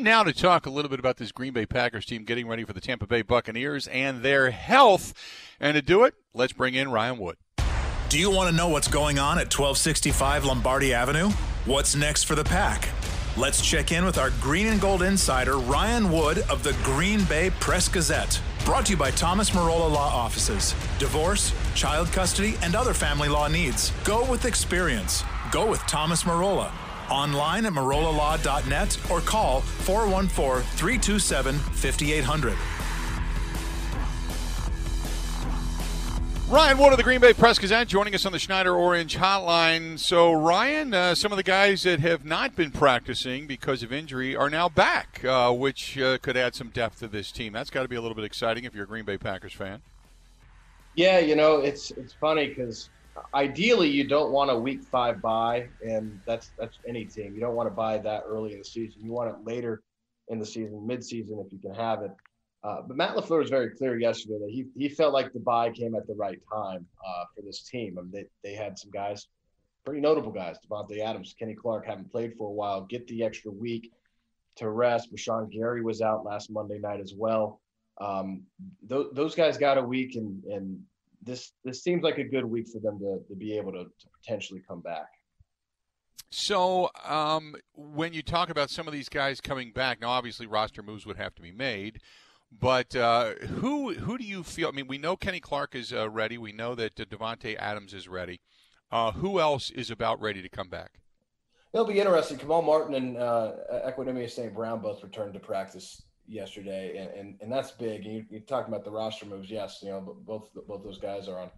Time now to talk a little bit about this Green Bay Packers team getting ready for the Tampa Bay Buccaneers and their health. And to do it, let's bring in Ryan Wood. Do you want to know what's going on at 1265 Lombardi Avenue? What's next for the Pack? Let's check in with our green and gold insider, Ryan Wood of the Green Bay Press Gazette. Brought to you by Thomas Marola Law Offices. Divorce, child custody, and other family law needs. Go with experience. Go with Thomas Marola. Online at marolalaw.net or call 414 327 5800. Ryan Wood of the Green Bay Press Gazette joining us on the Schneider Orange Hotline. So, Ryan, uh, some of the guys that have not been practicing because of injury are now back, uh, which uh, could add some depth to this team. That's got to be a little bit exciting if you're a Green Bay Packers fan. Yeah, you know, it's it's funny because ideally you don't want a week five bye, and that's that's any team. You don't want to buy that early in the season. You want it later in the season, mid-season if you can have it. Uh, but Matt LaFleur was very clear yesterday that he, he felt like the bye came at the right time uh, for this team. I mean, they, they had some guys, pretty notable guys, Davante Adams, Kenny Clark, haven't played for a while, get the extra week to rest. Rashan Gary was out last Monday night as well. Um, th- those guys got a week, and, and this this seems like a good week for them to, to be able to, to potentially come back. So, um, when you talk about some of these guys coming back, now obviously roster moves would have to be made. But uh, who who do you feel? I mean, we know Kenny Clark is uh, ready. We know that uh, Davante Adams is ready. Uh, who else is about ready to come back? It'll be interesting. Kamal Martin and uh, Equanimeous St. Brown both returned to practice yesterday, and, and, and that's big. And you, you're talking about the roster moves. Yes, you know, both both those guys are on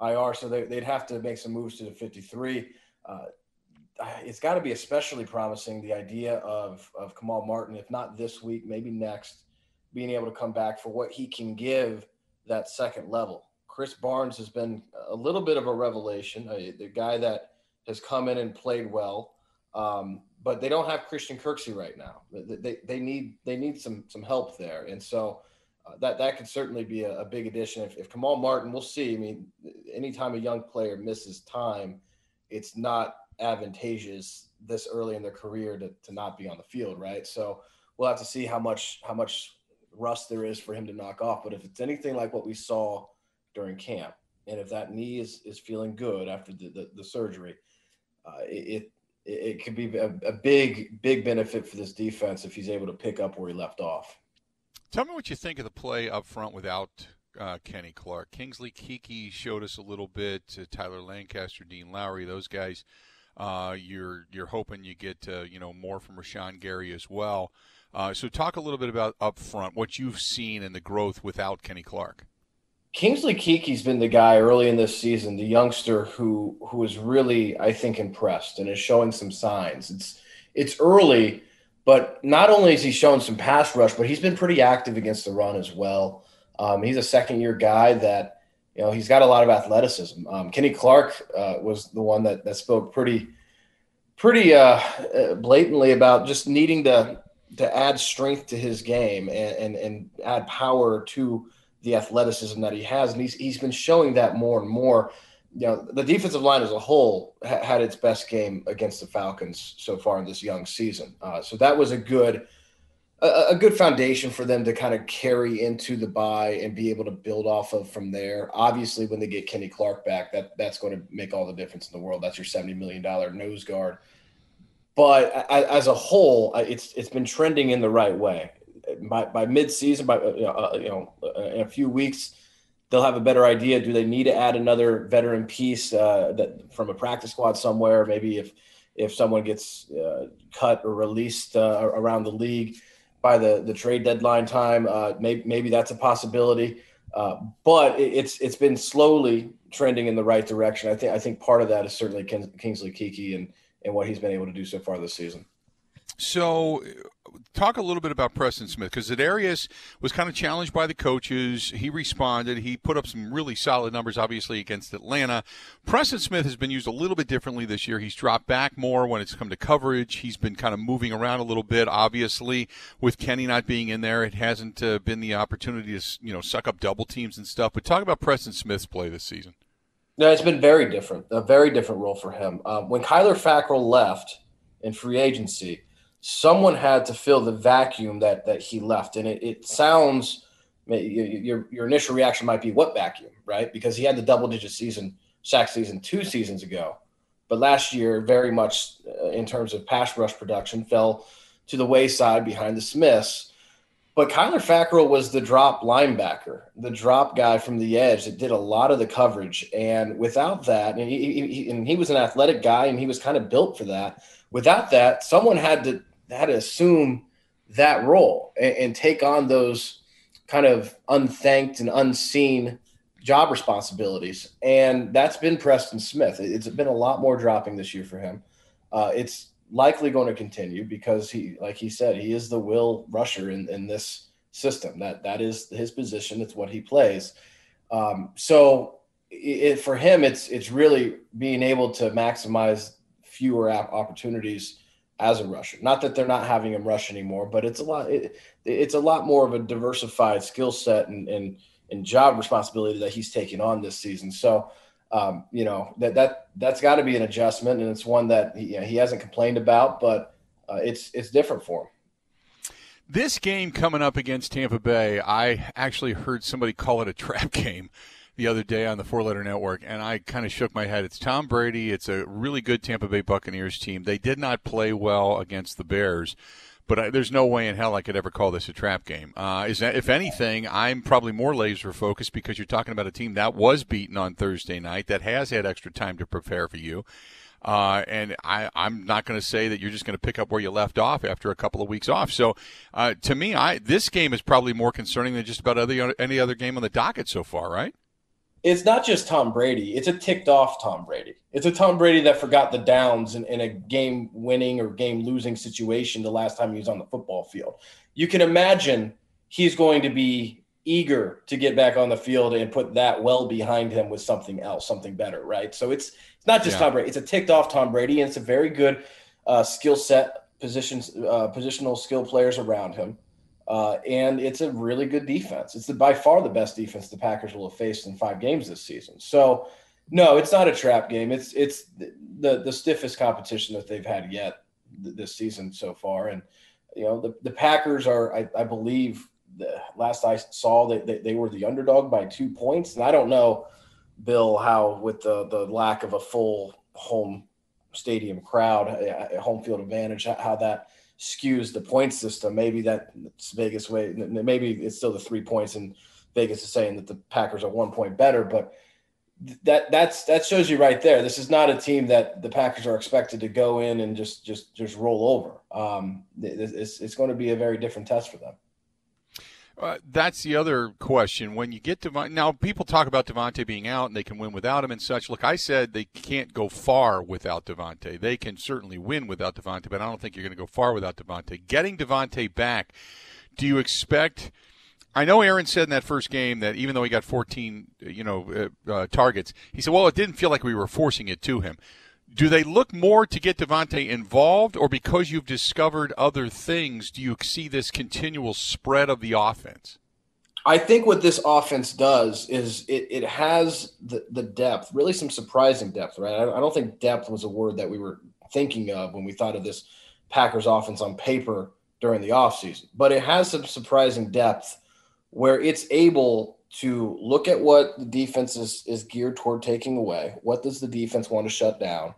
IR, so they, would have to make some moves to the 53. Uh, it's got to be especially promising the idea of of Kamal Martin, if not this week, maybe next being able to come back for what he can give that second level. Krys Barnes has been a little bit of a revelation, a, the guy that has come in and played well, um, but they don't have Christian Kirksey right now. They, they, they, need they need some some help there, and so uh, that that could certainly be a, a big addition. If, if Kamal Martin, we'll see. I mean, anytime a young player misses time, it's not advantageous this early in their career to, to not be on the field, right? So we'll have to see how much how much rust there is for him to knock off. But if it's anything like what we saw during camp, and if that knee is, is feeling good after the, the, the surgery, uh, it, it, it could be a, a, big, big benefit for this defense if he's able to pick up where he left off. Tell me what you think of the play up front without uh, Kenny Clark. Kingsley Keke showed us a little bit. Uh, Tyler Lancaster, Dean Lowry, those guys. Uh, you're you're hoping you get uh, you know more from Rashan Gary as well. Uh, so talk a little bit about up front what you've seen in the growth without Kenny Clark. Kingsley Keke's been the guy early in this season, the youngster who who is really, I think, impressed and is showing some signs. It's it's early, but not only is he showing some pass rush, but he's been pretty active against the run as well. Um, he's a second year guy that you know he's got a lot of athleticism. Um, Kenny Clark uh, was the one that that spoke pretty pretty uh, uh blatantly about just needing to to add strength to his game and, and, and add power to the athleticism that he has. And he's, he's been showing that more and more. You know, the defensive line as a whole ha- had its best game against the Falcons so far in this young season. Uh, so that was a good, a, a, good foundation for them to kind of carry into the bye and be able to build off of from there. Obviously, when they get Kenny Clark back, that that's going to make all the difference in the world. That's your $70 million nose guard but as a whole, it's it's been trending in the right way. By by midseason, by uh, you know, uh, in a few weeks, they'll have a better idea. Do they need to add another veteran piece uh, that from a practice squad somewhere? Maybe if if someone gets uh, cut or released uh, around the league by the the trade deadline time, uh, maybe maybe that's a possibility. Uh, but it, it's it's been slowly trending in the right direction. I think I think part of that is certainly Kingsley Keke and and what he's been able to do so far this season. So, talk a little bit about Preston Smith because Za'Darius was kind of challenged by the coaches. He responded. He put up some really solid numbers, obviously, against Atlanta. Preston Smith has been used a little bit differently this year. He's dropped back more when it's come to coverage. He's been kind of moving around a little bit. Obviously, with Kenny not being in there, it hasn't uh, been the opportunity to you know suck up double teams and stuff. But talk about Preston Smith's play this season. No, it's been very different. A very different role for him. Um, when Kyler Fackrell left in free agency someone had to fill the vacuum that that he left. And it, it sounds your your initial reaction might be what vacuum, right? Because he had the double digit season sack season two seasons ago, but last year very much uh, in terms of pass rush production fell to the wayside behind the Smiths. But Kyler Fackrell was the drop linebacker, the drop guy from the edge that did a lot of the coverage. And without that, and he, he, and he was an athletic guy and he was kind of built for that. Without that, someone had to had to assume that role and, and take on those kind of unthanked and unseen job responsibilities. And that's been Preston Smith. It's been a lot more dropping this year for him. Uh, it's likely going to continue because he, like he said, he is the will rusher in, in this system. That that is his position. It's what he plays. Um, so it, for him, it's it's really being able to maximize fewer opportunities as a rusher. Not that they're not having him rush anymore, but it's a lot. It, it's a lot more of a diversified skill set and, and and job responsibility that he's taking on this season. So, um, you know that that that's got to be an adjustment, and it's one that he, you know, he hasn't complained about, but uh, it's it's different for him. This game coming up against Tampa Bay, I actually heard somebody call it a trap game the other day on the Four Letter Network, and I kind of shook my head. It's Tom Brady. It's a really good Tampa Bay Buccaneers team. They did not play well against the Bears, but I, there's no way in hell I could ever call this a trap game. Uh, is that, if anything, I'm probably more laser focused because you're talking about a team that was beaten on Thursday night that has had extra time to prepare for you. Uh, and I, I'm not going to say that you're just going to pick up where you left off after a couple of weeks off. So, uh, to me, I this game is probably more concerning than just about other, any other game on the docket so far, right? It's not just Tom Brady. It's a ticked off Tom Brady. It's a Tom Brady that forgot the downs in, in a game winning or game losing situation the last time he was on the football field. You can imagine he's going to be eager to get back on the field and put that well behind him with something else, something better, right? So it's it's not just yeah. Tom Brady. It's a ticked off Tom Brady, and it's a very good uh, skill set positions, uh, positional skill players around him. Uh, and it's a really good defense. It's the, by far the best defense the Packers will have faced in five games this season. So, no, it's not a trap game. It's it's the the stiffest competition that they've had yet this season so far. And you know the, the Packers are, I, I believe, the last I saw that they, they, were the underdog by two points. And I don't know, Bill, how with the the lack of a full home stadium crowd, home field advantage, how that skews the point system. Maybe that's Vegas way. Maybe it's still the three points, and Vegas is saying that the Packers are one point better. But that that's that shows you right there. This is not a team that the Packers are expected to go in and just just just roll over. Um, it's it's going to be a very different test for them. Uh, that's the other question. When you get to now, people talk about Davante being out and they can win without him and such. Look, I said they can't go far without Davante. They can certainly win without Davante, but I don't think you're going to go far without Davante. Getting Davante back, do you expect? I know Aaron said in that first game that even though he got 14, you know, uh, uh, targets, he said, "Well, it didn't feel like we were forcing it to him." Do they look more to get Davante involved, or because you've discovered other things, do you see this continual spread of the offense? I think what this offense does is it, it has the, the depth, really some surprising depth, right? I, I don't think depth was a word that we were thinking of when we thought of this Packers offense on paper during the offseason, but it has some surprising depth where it's able to look at what the defense is, is geared toward taking away. What does the defense want to shut down?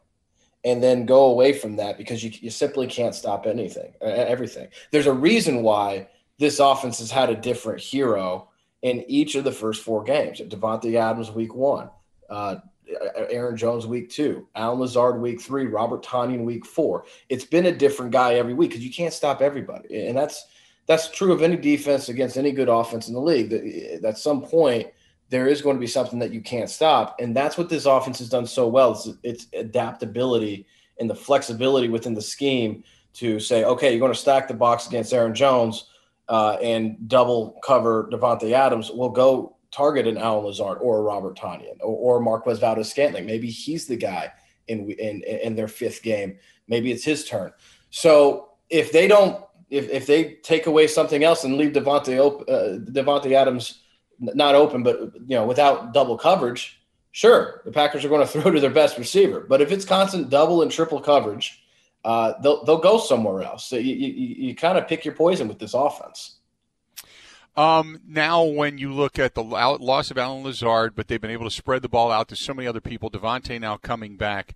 and then go away from that because you, you simply can't stop anything, everything. There's a reason why this offense has had a different hero in each of the first four games. Davante Adams week one, uh, Aaron Jones week two, Allen Lazard week three, Robert Tonyan week four. It's been a different guy every week because you can't stop everybody, and that's that's true of any defense against any good offense in the league. That at some point there is going to be something that you can't stop, and that's what this offense has done so well. It's, it's adaptability and the flexibility within the scheme to say, okay, you're going to stack the box against Aaron Jones uh, and double cover Davante Adams. We'll go target an Allen Lazard or a Robert Tonyan or, or Marquez Valdes Scantling. Maybe he's the guy in, in in their fifth game. Maybe it's his turn. So if they don't, if, if they take away something else and leave Davante uh, Davante Adams not open, but you know without double coverage, sure the Packers are going to throw to their best receiver. But if it's constant double and triple coverage, uh, they'll they'll go somewhere else. So you, you, you kind of pick your poison with this offense. Um, now, when you look at the loss of Allen Lazard, but they've been able to spread the ball out to so many other people, Davante now coming back.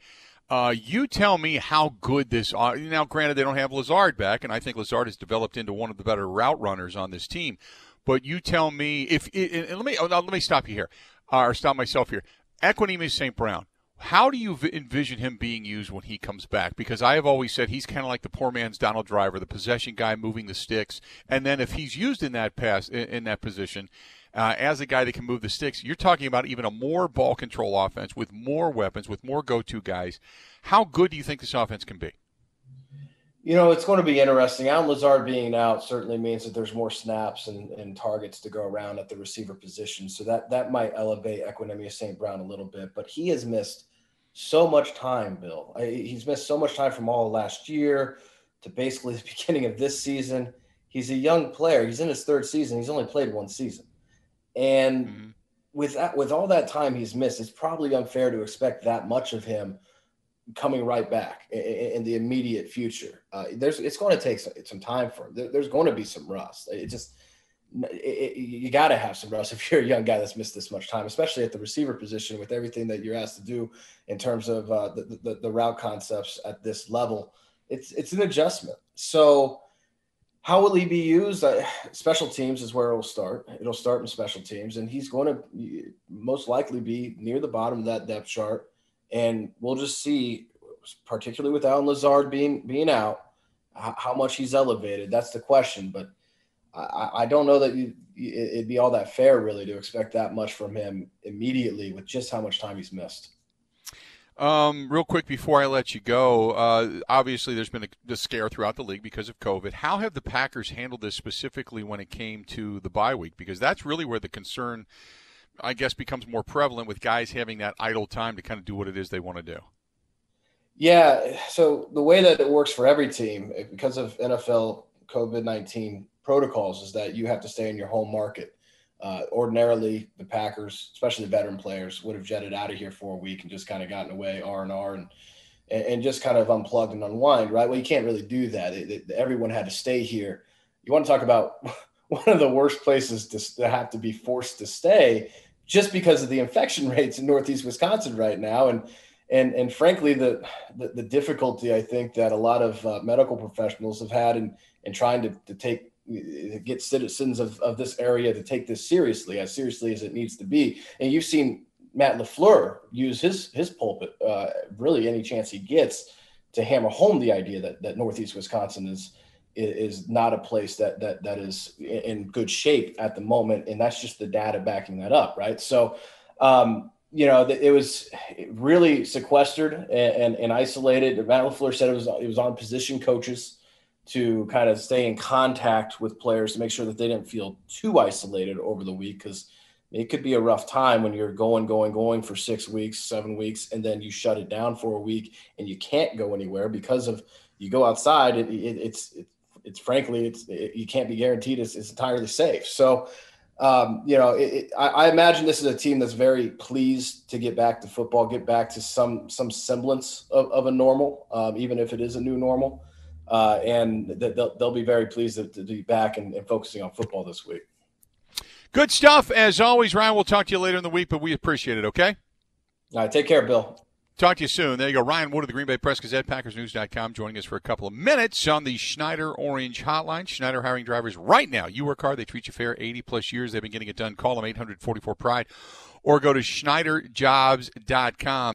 Uh, you tell me how good this. Uh, now, granted, they don't have Lazard back, and I think Lazard has developed into one of the better route runners on this team. But you tell me if. And let me oh, let me stop you here, uh, or stop myself here. Equanimeous St. Brown. How do you envision him being used when he comes back? Because I have always said he's kind of like the poor man's Donald Driver, the possession guy moving the sticks. And then if he's used in that pass in that position, uh, as a guy that can move the sticks, you're talking about even a more ball control offense with more weapons, with more go-to guys. How good do you think this offense can be? You know, it's going to be interesting. Allen Lazard being out certainly means that there's more snaps and, and targets to go around at the receiver position. So that that might elevate Equanimeous St. Brown a little bit. But he has missed so much time, Bill. He's missed so much time from all last year to basically the beginning of this season. He's a young player. He's in his third season. He's only played one season. And mm-hmm. with that, with all that time he's missed, it's probably unfair to expect that much of him – coming right back in, in the immediate future. Uh, there's it's going to take some, some time for him. There, there's going to be some rust. It just it, it, you got to have some rust if you're a young guy that's missed this much time, especially at the receiver position with everything that you're asked to do in terms of uh, the, the, the route concepts at this level. It's it's an adjustment. So. How will he be used? Uh, special teams is where it'll start. It'll start in special teams, and he's going to most likely be near the bottom of that depth chart and we'll just see, particularly with Allen Lazard being being out, how much he's elevated. That's the question. But I, I don't know that you, it'd be all that fair, really, to expect that much from him immediately with just how much time he's missed. Um, real quick before I let you go, uh, obviously there's been a, a, scare throughout the league because of COVID. How have the Packers handled this specifically when it came to the bye week? Because that's really where the concern I guess, becomes more prevalent with guys having that idle time to kind of do what it is they want to do. Yeah. So the way that it works for every team, because of NFL COVID 19 protocols, is that you have to stay in your home market. Uh, ordinarily, the Packers, especially the veteran players, would have jetted out of here for a week and just kind of gotten away R and R and and just kind of unplugged and unwind. Right. Well, you can't really do that. It, it, everyone had to stay here. You want to talk about one of the worst places to, to have to be forced to stay just because of the infection rates in Northeast Wisconsin right now. And and and frankly, the the, the difficulty I think that a lot of uh, medical professionals have had in in trying to, to take get citizens of, of this area to take this seriously, as seriously as it needs to be. And you've seen Matt LaFleur use his his pulpit uh, really any chance he gets to hammer home the idea that that Northeast Wisconsin is is not a place that that that is in good shape at the moment, and that's just the data backing that up, right? So, um, you know, it was really sequestered and, and, and isolated. Matt LaFleur said it was it was on position coaches to kind of stay in contact with players to make sure that they didn't feel too isolated over the week because it could be a rough time when you're going, going, going for six weeks, seven weeks, and then you shut it down for a week and you can't go anywhere because of you go outside. It, it, it's it, it's frankly, it's it, you can't be guaranteed it's, it's entirely safe. So, um, you know, I, I, imagine this is a team that's very pleased to get back to football, get back to some some semblance of, of a normal, um, even if it is a new normal. Uh, and they'll, they'll be very pleased to, be back and, and focusing on football this week. Good stuff. As always, Ryan, we'll talk to you later in the week, but we appreciate it, okay? All right. Take care, Bill. Talk to you soon. There you go. Ryan Wood of the Green Bay Press Gazette, PackersNews.com, joining us for a couple of minutes on the Schneider Orange Hotline. Schneider hiring drivers right now. You work hard, they treat you fair. 80 plus years, they've been getting it done. Call them 844 Pride or go to SchneiderJobs.com.